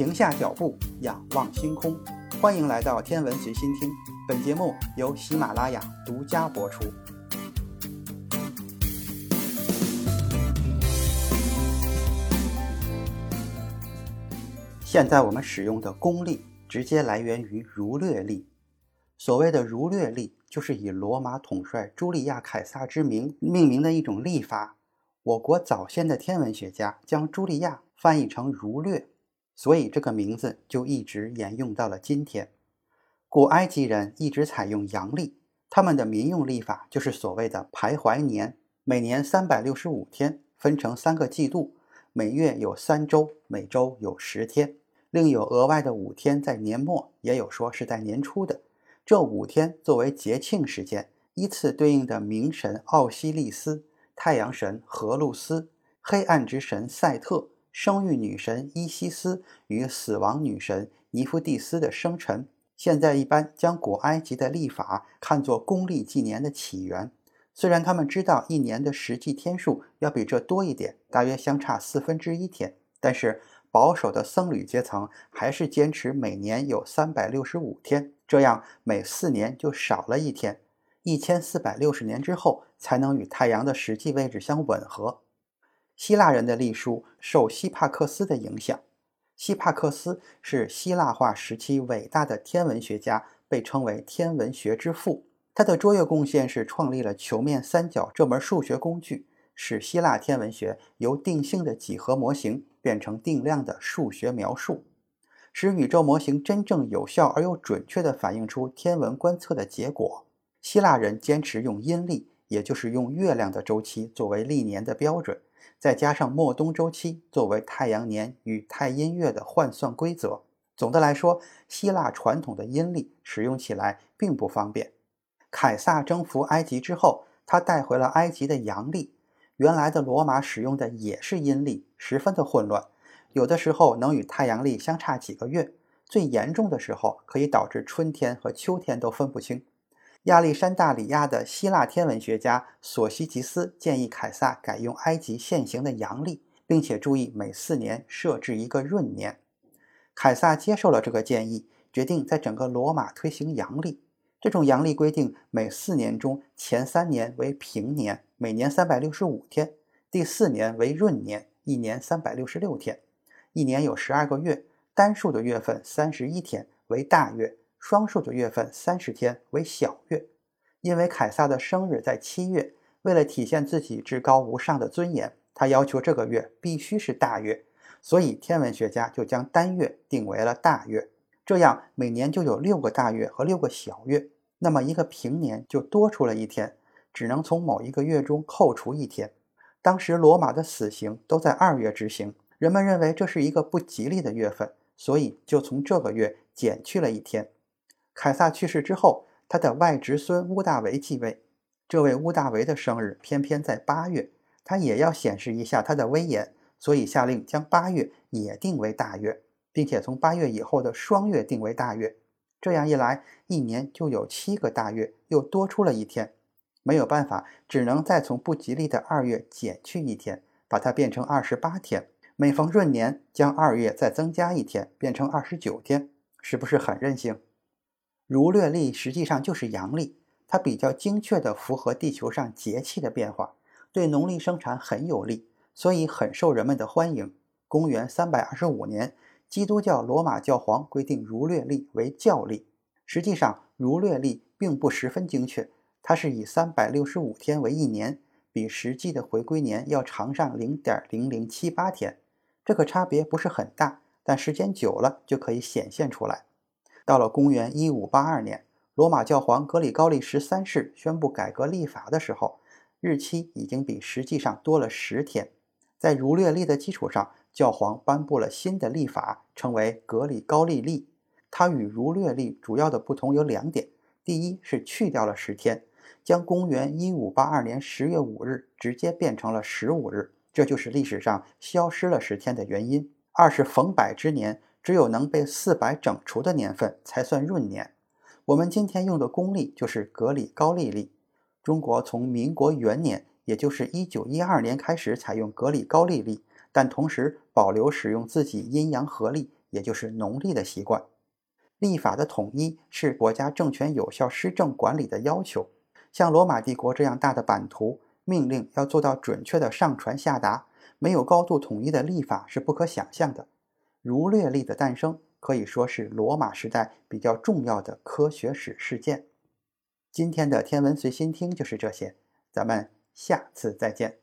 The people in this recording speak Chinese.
停下脚步，仰望星空。欢迎来到天文随心听，本节目由喜马拉雅独家播出。现在我们使用的公历直接来源于儒略历。所谓的儒略历，就是以罗马统帅朱利亚·凯撒之名命名的一种历法。我国早先的天文学家将朱利亚翻译成儒略，所以这个名字就一直沿用到了今天。古埃及人一直采用阳历，他们的民用历法就是所谓的徘徊年，每年三百六十五天，分成三个季度，每月有三周，每周有十天。另有额外的五天在年末，也有说是在年初的。这五天作为节庆时间，依次对应的冥神奥西利斯、太阳神荷鲁斯、黑暗之神赛特、生育女神伊西斯与死亡女神尼夫蒂斯的生辰。现在一般将古埃及的历法看作公历纪年的起源。虽然他们知道一年的实际天数要比这多一点，大约相差四分之一天，但是。保守的僧侣阶层还是坚持每年有三百六十五天，这样每四年就少了一天，一千四百六十年之后才能与太阳的实际位置相吻合。希腊人的历书受希帕克斯的影响，希帕克斯是希腊化时期伟大的天文学家，被称为天文学之父。他的卓越贡献是创立了球面三角这门数学工具。使希腊天文学由定性的几何模型变成定量的数学描述，使宇宙模型真正有效而又准确地反映出天文观测的结果。希腊人坚持用阴历，也就是用月亮的周期作为历年的标准，再加上末冬周期作为太阳年与太阴月的换算规则。总的来说，希腊传统的阴历使用起来并不方便。凯撒征服埃及之后，他带回了埃及的阳历。原来的罗马使用的也是阴历，十分的混乱，有的时候能与太阳历相差几个月，最严重的时候可以导致春天和秋天都分不清。亚历山大里亚的希腊天文学家索西吉斯建议凯撒改用埃及现行的阳历，并且注意每四年设置一个闰年。凯撒接受了这个建议，决定在整个罗马推行阳历。这种阳历规定，每四年中前三年为平年，每年三百六十五天；第四年为闰年，一年三百六十六天。一年有十二个月，单数的月份三十一天为大月，双数的月份三十天为小月。因为凯撒的生日在七月，为了体现自己至高无上的尊严，他要求这个月必须是大月，所以天文学家就将单月定为了大月。这样每年就有六个大月和六个小月，那么一个平年就多出了一天，只能从某一个月中扣除一天。当时罗马的死刑都在二月执行，人们认为这是一个不吉利的月份，所以就从这个月减去了一天。凯撒去世之后，他的外侄孙乌大维继位，这位乌大维的生日偏偏在八月，他也要显示一下他的威严，所以下令将八月也定为大月。并且从八月以后的双月定为大月，这样一来，一年就有七个大月，又多出了一天。没有办法，只能再从不吉利的二月减去一天，把它变成二十八天。每逢闰年，将二月再增加一天，变成二十九天，是不是很任性？儒略历实际上就是阳历，它比较精确地符合地球上节气的变化，对农历生产很有利，所以很受人们的欢迎。公元三百二十五年。基督教罗马教皇规定儒略历为教历，实际上儒略历并不十分精确，它是以三百六十五天为一年，比实际的回归年要长上零点零零七八天。这个差别不是很大，但时间久了就可以显现出来。到了公元一五八二年，罗马教皇格里高利十三世宣布改革历法的时候，日期已经比实际上多了十天。在儒略历的基础上，教皇颁布了新的历法，称为格里高利历。它与儒略历主要的不同有两点：第一是去掉了十天，将公元一五八二年十月五日直接变成了十五日，这就是历史上消失了十天的原因；二是逢百之年，只有能被四百整除的年份才算闰年。我们今天用的公历就是格里高利历。中国从民国元年，也就是一九一二年开始采用格里高利历。但同时保留使用自己阴阳合历，也就是农历的习惯。历法的统一是国家政权有效施政管理的要求。像罗马帝国这样大的版图，命令要做到准确的上传下达，没有高度统一的历法是不可想象的。儒略历的诞生可以说是罗马时代比较重要的科学史事件。今天的天文随心听就是这些，咱们下次再见。